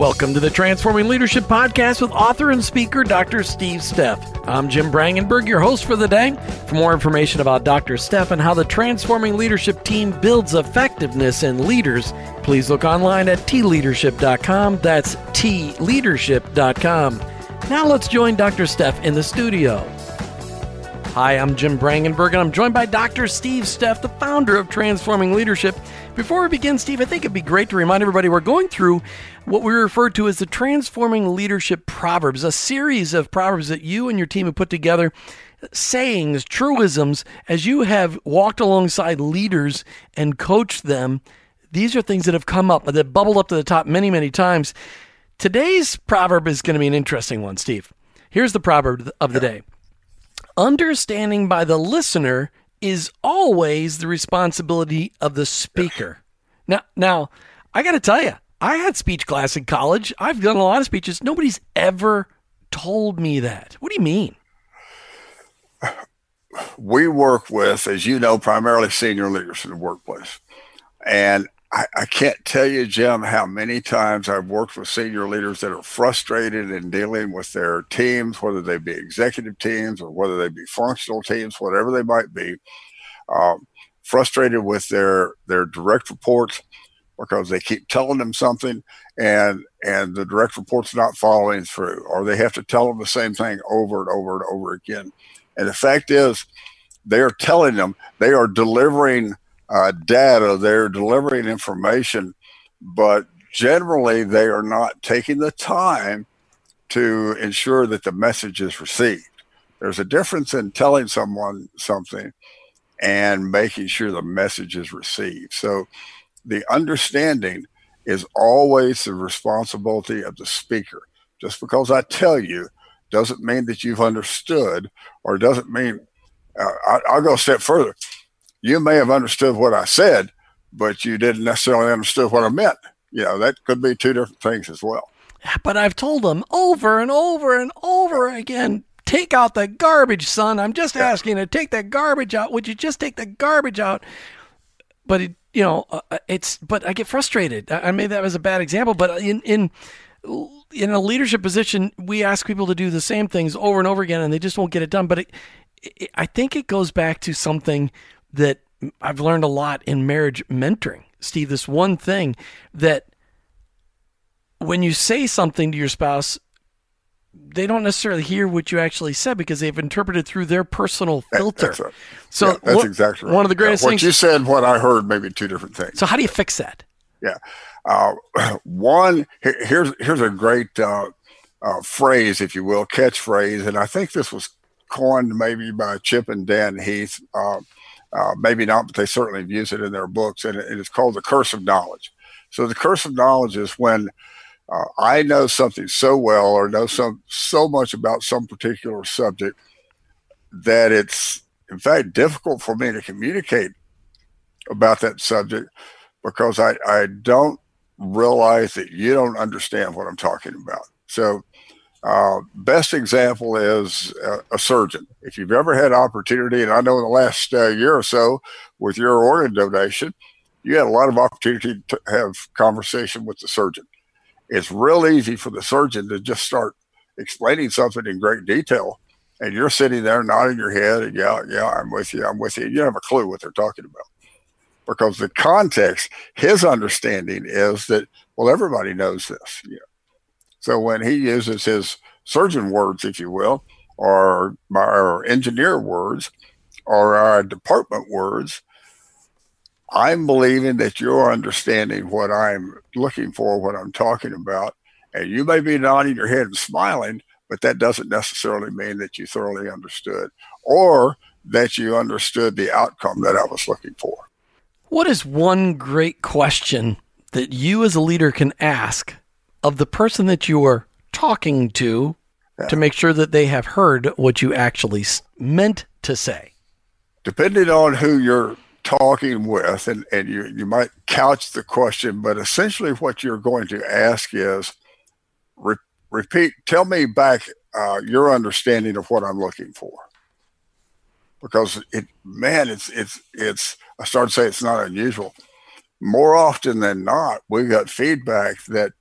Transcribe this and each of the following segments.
Welcome to the Transforming Leadership Podcast with author and speaker Dr. Steve Steff. I'm Jim Brangenberg, your host for the day. For more information about Dr. Steff and how the Transforming Leadership team builds effectiveness in leaders, please look online at tleadership.com. That's tleadership.com. Now let's join Dr. Steff in the studio. Hi, I'm Jim Brangenberg, and I'm joined by Dr. Steve Steff, the founder of Transforming Leadership. Before we begin, Steve, I think it'd be great to remind everybody we're going through what we refer to as the Transforming Leadership Proverbs, a series of proverbs that you and your team have put together, sayings, truisms, as you have walked alongside leaders and coached them. These are things that have come up, that bubbled up to the top many, many times. Today's proverb is going to be an interesting one, Steve. Here's the proverb of the day Understanding by the listener is always the responsibility of the speaker. Now, now, I got to tell you, I had speech class in college. I've done a lot of speeches. Nobody's ever told me that. What do you mean? We work with, as you know, primarily senior leaders in the workplace. And I, I, can't tell you, Jim, how many times I've worked with senior leaders that are frustrated in dealing with their teams, whether they be executive teams or whether they be functional teams, whatever they might be, um, frustrated with their their direct reports because they keep telling them something and and the direct report's not following through, or they have to tell them the same thing over and over and over again. And the fact is, they are telling them they are delivering uh, data, they're delivering information, but generally they are not taking the time to ensure that the message is received. There's a difference in telling someone something and making sure the message is received. So the understanding is always the responsibility of the speaker. Just because I tell you doesn't mean that you've understood or doesn't mean uh, I, will go a step further you may have understood what I said, but you didn't necessarily understand what I meant. You know, that could be two different things as well. But I've told them over and over and over again take out the garbage, son. I'm just asking to take that garbage out. Would you just take the garbage out? But it, you know, uh, uh it's. But I get frustrated. I, I that was a bad example, but in in in a leadership position, we ask people to do the same things over and over again, and they just won't get it done. But it, it, I think it goes back to something that I've learned a lot in marriage mentoring, Steve. This one thing that when you say something to your spouse, they don't necessarily hear what you actually said because they've interpreted through their personal filter. That's right. So yeah, that's exactly right. One of the greatest yeah, what things. What you said, what I heard, maybe two different things. So how do you fix that? Yeah. Uh, one here's here's a great uh, uh, phrase, if you will, catchphrase, and I think this was coined maybe by Chip and Dan Heath. Uh, maybe not, but they certainly have used it in their books, and it's called the curse of knowledge. So the curse of knowledge is when uh, I know something so well or know some so much about some particular subject that it's in fact difficult for me to communicate about that subject because I, I don't realize that you don't understand what I'm talking about. So uh, best example is a, a, surgeon. If you've ever had opportunity, and I know in the last uh, year or so with your organ donation, you had a lot of opportunity to have conversation with the surgeon. It's real easy for the surgeon to just start explaining something in great detail, and you're sitting there nodding your head, and yeah, yeah, I'm with you, I'm with you. You don't have a clue what they're talking about because the context, his understanding is that well, everybody knows this. You know, so when he uses his surgeon words, if you will, or our engineer words, or our department words, I'm believing that you're understanding what I'm looking for, what I'm talking about. And you may be nodding your head and smiling, but that doesn't necessarily mean that you thoroughly understood or that you understood the outcome that I was looking for. What is one great question that you as a leader can ask of the person that you are talking to yeah. to make sure that they have heard what you actually meant to say. Depending on who you're talking with, and, and you, you might couch the question, but essentially what you're going to ask is re- repeat, tell me back uh, your understanding of what I'm looking for. Because it, man, it's, it's, it's, I started to say it's not unusual. More often than not, we got feedback that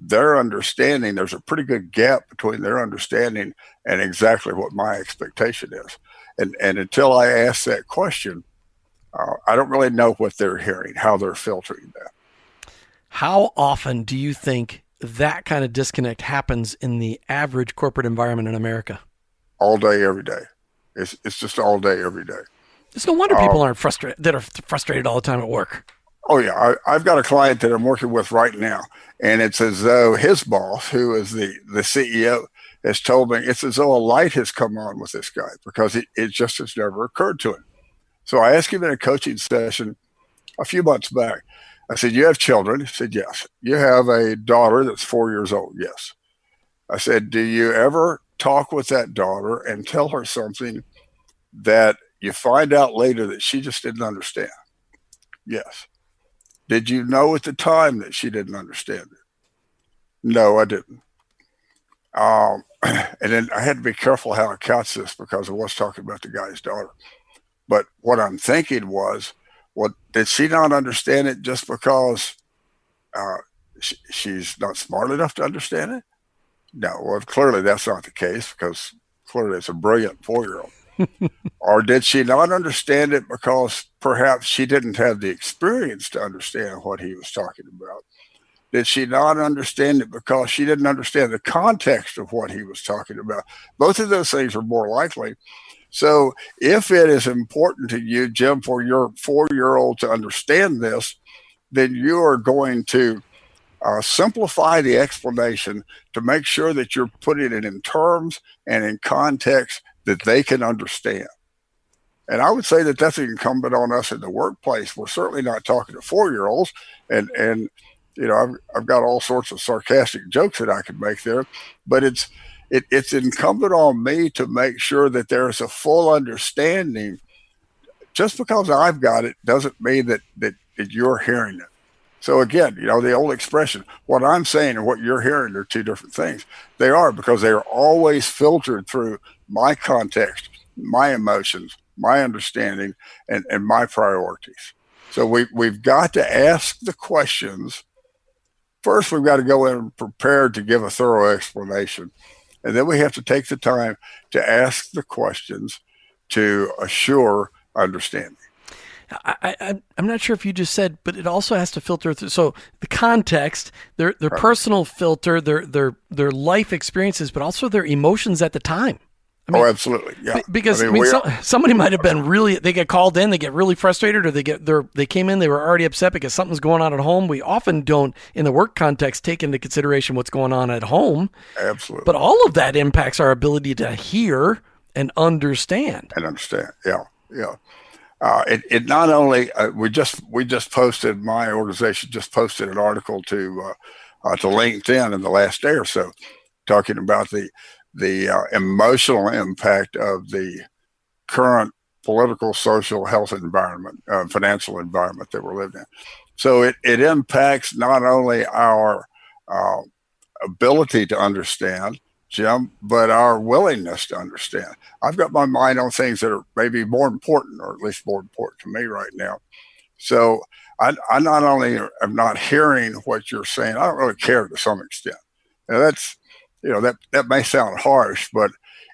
their understanding, there's a pretty good gap between their understanding and exactly what my expectation is. And, and until I ask that question, uh, I don't really know what they're hearing, how they're filtering that. How often do you think that kind of disconnect happens in the average corporate environment in America? All day, every day. It's, it's just all day, every day. It's no wonder people um, aren't frustrated that are frustrated all the time at work. Oh yeah, I, have got a client that I'm working with right now, and it's as though his boss, who is the the CEO, has told me it's as though a light has come on with this guy because it, it just has never occurred to him. So I asked him in a coaching session a few months back. I said, "You have children?" He said, "Yes." You have a daughter that's four years old. Yes. I said, "Do you ever talk with that daughter and tell her something that you find out later that she just didn't understand?" Yes. Did you know at the time that she didn't understand it? No, I didn't. Um, and then I had to be careful how I couch this because I was talking about the guy's daughter. But what I'm thinking was, what did she not understand it just because uh, she, she's not smart enough to understand it? No, well, clearly that's not the case because clearly it's a brilliant four year old. Or did she not understand it because perhaps she didn't have the experience to understand what he was talking about? Did she not understand it because she didn't understand the context of what he was talking about? Both of those things are more likely. So, if it is important to you, Jim, for your four year old to understand this, then you are going to uh, simplify the explanation to make sure that you're putting it in terms and in context that they can understand. And I would say that that's incumbent on us in the workplace. We're certainly not talking to four year olds. And, and, you know, I've, I've got all sorts of sarcastic jokes that I could make there, but it's, it, it's incumbent on me to make sure that there's a full understanding. Just because I've got it doesn't mean that, that, that you're hearing it. So again, you know, the old expression, what I'm saying and what you're hearing are two different things. They are because they are always filtered through my context, my emotions, my understanding, and, and my priorities. So we, we've got to ask the questions. First, we've got to go in prepared to give a thorough explanation. And then we have to take the time to ask the questions to assure understanding. I, I, am not sure if you just said, but it also has to filter through. So the context, their their right. personal filter, their their their life experiences, but also their emotions at the time. I mean, oh, absolutely. Yeah. Because I mean, I mean so, somebody might have been really they get called in, they get really frustrated, or they get they they came in, they were already upset because something's going on at home. We often don't, in the work context, take into consideration what's going on at home. Absolutely. But all of that impacts our ability to hear and understand. And understand. Yeah. Yeah. Uh, it, it not only uh, we just we just posted my organization just posted an article to uh, uh to LinkedIn in the last day or so, talking about the the uh, emotional impact of the current political, social, health environment, uh, financial environment that we're living in. So it, it impacts not only our uh, ability to understand, Jim, but our willingness to understand. I've got my mind on things that are maybe more important, or at least more important to me right now. So I, I not only am not hearing what you're saying, I don't really care to some extent. Now that's you know that that may sound harsh, but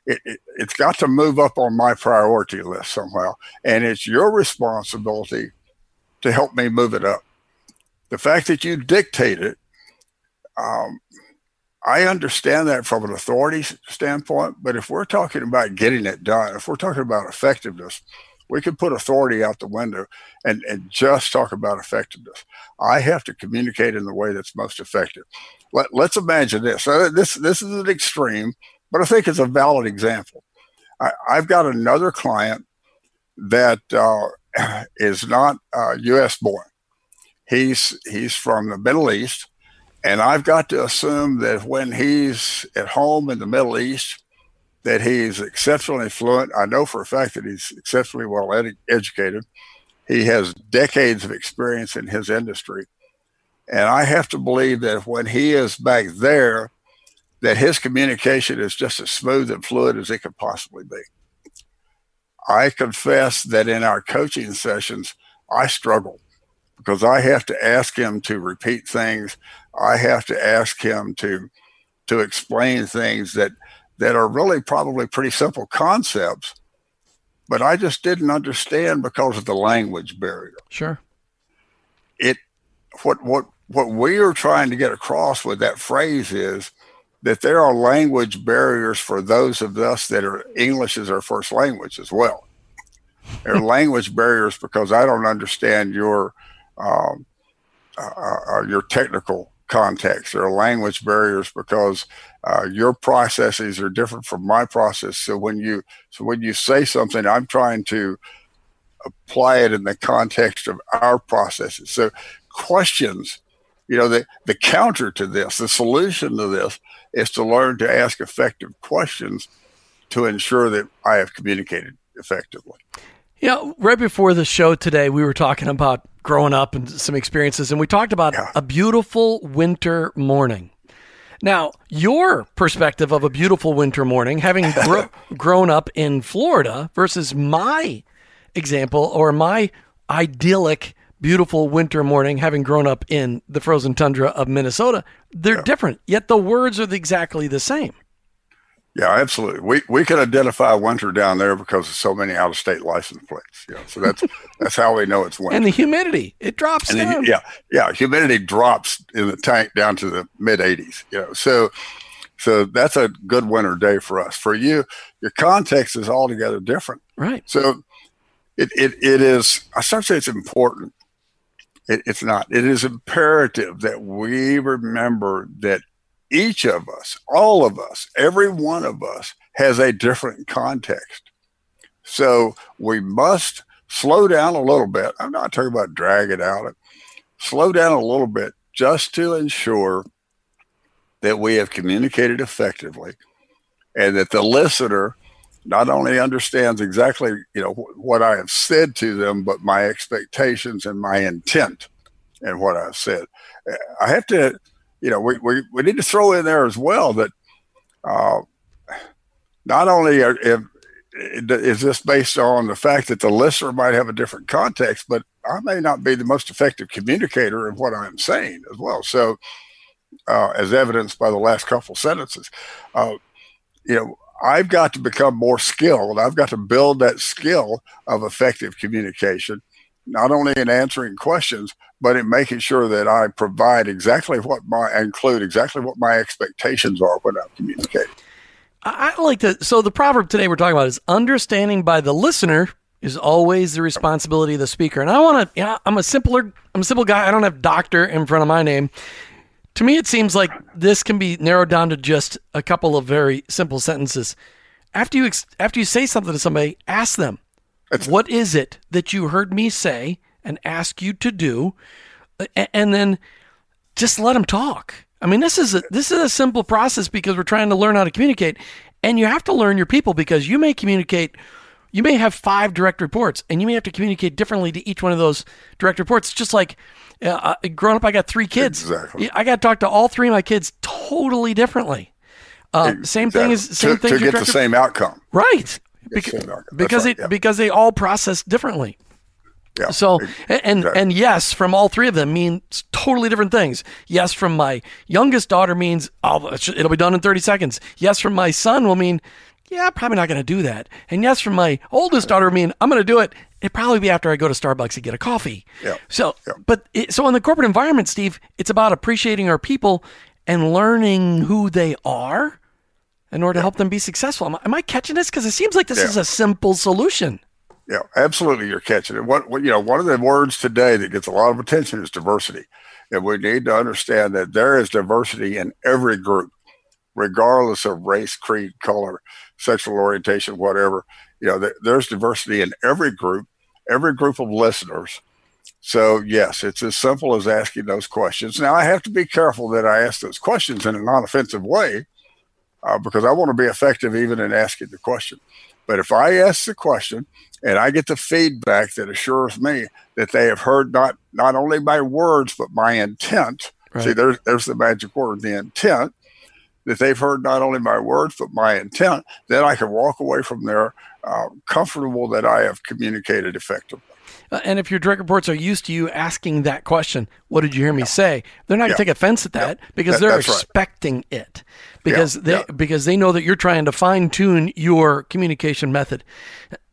it, it, it's got to move up on my priority list somehow, and it's your responsibility to help me move it up. The fact that you dictate it, um, I understand that from an authority standpoint, but if we're talking about getting it done, if we're talking about effectiveness, we can put authority out the window and, and just talk about effectiveness. I have to communicate in the way that's most effective. Let, let's imagine this. Uh, this. This is an extreme, but I think it's a valid example. I, have got another client that uh, is not uh, U.S. born. He's he's from the Middle East, and I've got to assume that when he's at home in the Middle East, that he's exceptionally fluent. I know for a fact that he's exceptionally well ed- educated. He has decades of experience in his industry. And I have to believe that when he is back there, that his communication is just as smooth and fluid as it could possibly be. I confess that in our coaching sessions, I struggle because I have to ask him to repeat things. I have to ask him to to explain things that that are really probably pretty simple concepts, but I just didn't understand because of the language barrier. Sure. It what what what we are trying to get across with that phrase is that there are language barriers for those of us that are English as our first language as well. There are language barriers because I don't understand your um, uh, uh, uh, your technical context. There are language barriers because uh, your processes are different from my process. So when you so when you say something, I'm trying to apply it in the context of our processes. So questions, you know, the the counter to this, the solution to this is to learn to ask effective questions to ensure that I have communicated effectively. Yeah, right before the show today, we were talking about growing up and some experiences, and we talked about yeah. a beautiful winter morning. Now, your perspective of a beautiful winter morning, having gro- grown up in Florida, versus my example or my idyllic beautiful winter morning, having grown up in the frozen tundra of Minnesota, they're yeah. different, yet the words are exactly the same. Yeah, absolutely. We we can identify winter down there because of so many out of state license plates. Yeah, so that's that's how we know it's winter. And the humidity, it drops and down. The, yeah, yeah, humidity drops in the tank down to the mid 80s. You know, so so that's a good winter day for us. For you, your context is altogether different. Right. So it it, it is. I start to say it's important. It, it's not. It is imperative that we remember that each of us, all of us, every one of us has a different context. So we must slow down a little bit. I'm not talking about drag it out. Slow down a little bit just to ensure that we have communicated effectively and that the listener not only understands exactly you know what I have said to them, but my expectations and my intent and what I've said. I have to you know, we, we, we need to throw in there as well that uh, not only are, if, is this based on the fact that the listener might have a different context, but I may not be the most effective communicator in what I'm saying as well. So, uh, as evidenced by the last couple sentences, uh, you know, I've got to become more skilled. I've got to build that skill of effective communication not only in answering questions, but in making sure that I provide exactly what my include exactly what my expectations are when I'm communicating. I like to. So the proverb today we're talking about is understanding by the listener is always the responsibility of the speaker. And I want to. Yeah, I'm a simpler. I'm a simple guy. I don't have doctor in front of my name. To me, it seems like this can be narrowed down to just a couple of very simple sentences. After you after you say something to somebody, ask them, that's what is it that you heard me say and ask you to do? And then just let them talk. I mean, this is a, this is a simple process because we're trying to learn how to communicate, and you have to learn your people because you may communicate. You may have five direct reports, and you may have to communicate differently to each one of those direct reports. Just like uh, uh growing up, I got three kids. Exactly. I got to talk to all three of my kids totally differently. Uh, exactly. Same thing as same to, thing to get the same outcome. Right because, because right, yeah. because they all process differently. Yeah, so and exactly. and yes from all three of them means totally different things. Yes from my youngest daughter means oh, it'll be done in 30 seconds. Yes from my son will mean yeah, probably not going to do that. And yes from my oldest daughter will mean I'm going to do it. It'd probably be after I go to Starbucks and get a coffee. Yeah. So, yeah. but it, so in the corporate environment, Steve, it's about appreciating our people and learning who they are in order to help them be successful. Am I, am I catching this? Because it seems like this yeah. is a simple solution. Yeah, absolutely. You're catching it. What, what, you know, one of the words today that gets a lot of attention is diversity, and we need to understand that there is diversity in every group, regardless of race, creed, color, sexual orientation, whatever. You know, there, there's diversity in every group, every group of listeners. So yes, it's as simple as asking those questions. Now I have to be careful that I ask those questions in a non-offensive way uh, because I want to be effective even in asking the question. But if I ask the question and I get the feedback that assures me that they have heard not not only my words but my intent. Right. See, there's there's the magic word, the intent. That they've heard not only my words but my intent, then I can walk away from there uh, comfortable that I have communicated effectively. Uh, and if your direct reports are used to you asking that question, what did you hear me say? They're not going to take offense at that because That- they're that's right. expecting it. Because Yeah, they yeah. because they know that you're trying to fine tune your communication method.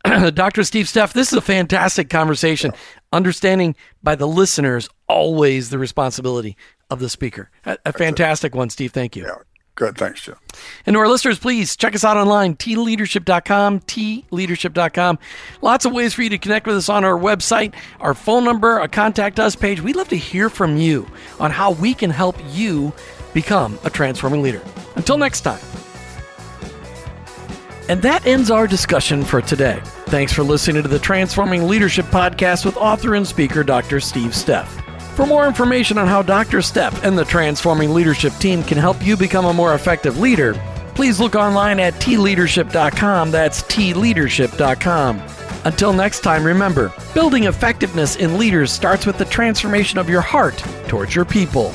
Dr. Steve Steff, this is a fantastic conversation. Understanding by the listeners always the responsibility of the speaker. A, a fantastic one, Steve. Thank you. Good. Thanks, Jim. And to our listeners, please check us out online, tleadership.com, tleadership.com. Lots of ways for you to connect with us on our website, our phone number, a contact us page. We'd love to hear from you on how we can help you become a transforming leader. Until next time. And that ends our discussion for today. Thanks for listening to the Transforming Leadership Podcast with author and speaker Dr. Steve Steff. For more information on how Dr. Steff and the Transforming Leadership team can help you become a more effective leader, please look online at tleadership.com. That's tleadership.com. Until next time, remember building effectiveness in leaders starts with the transformation of your heart towards your people.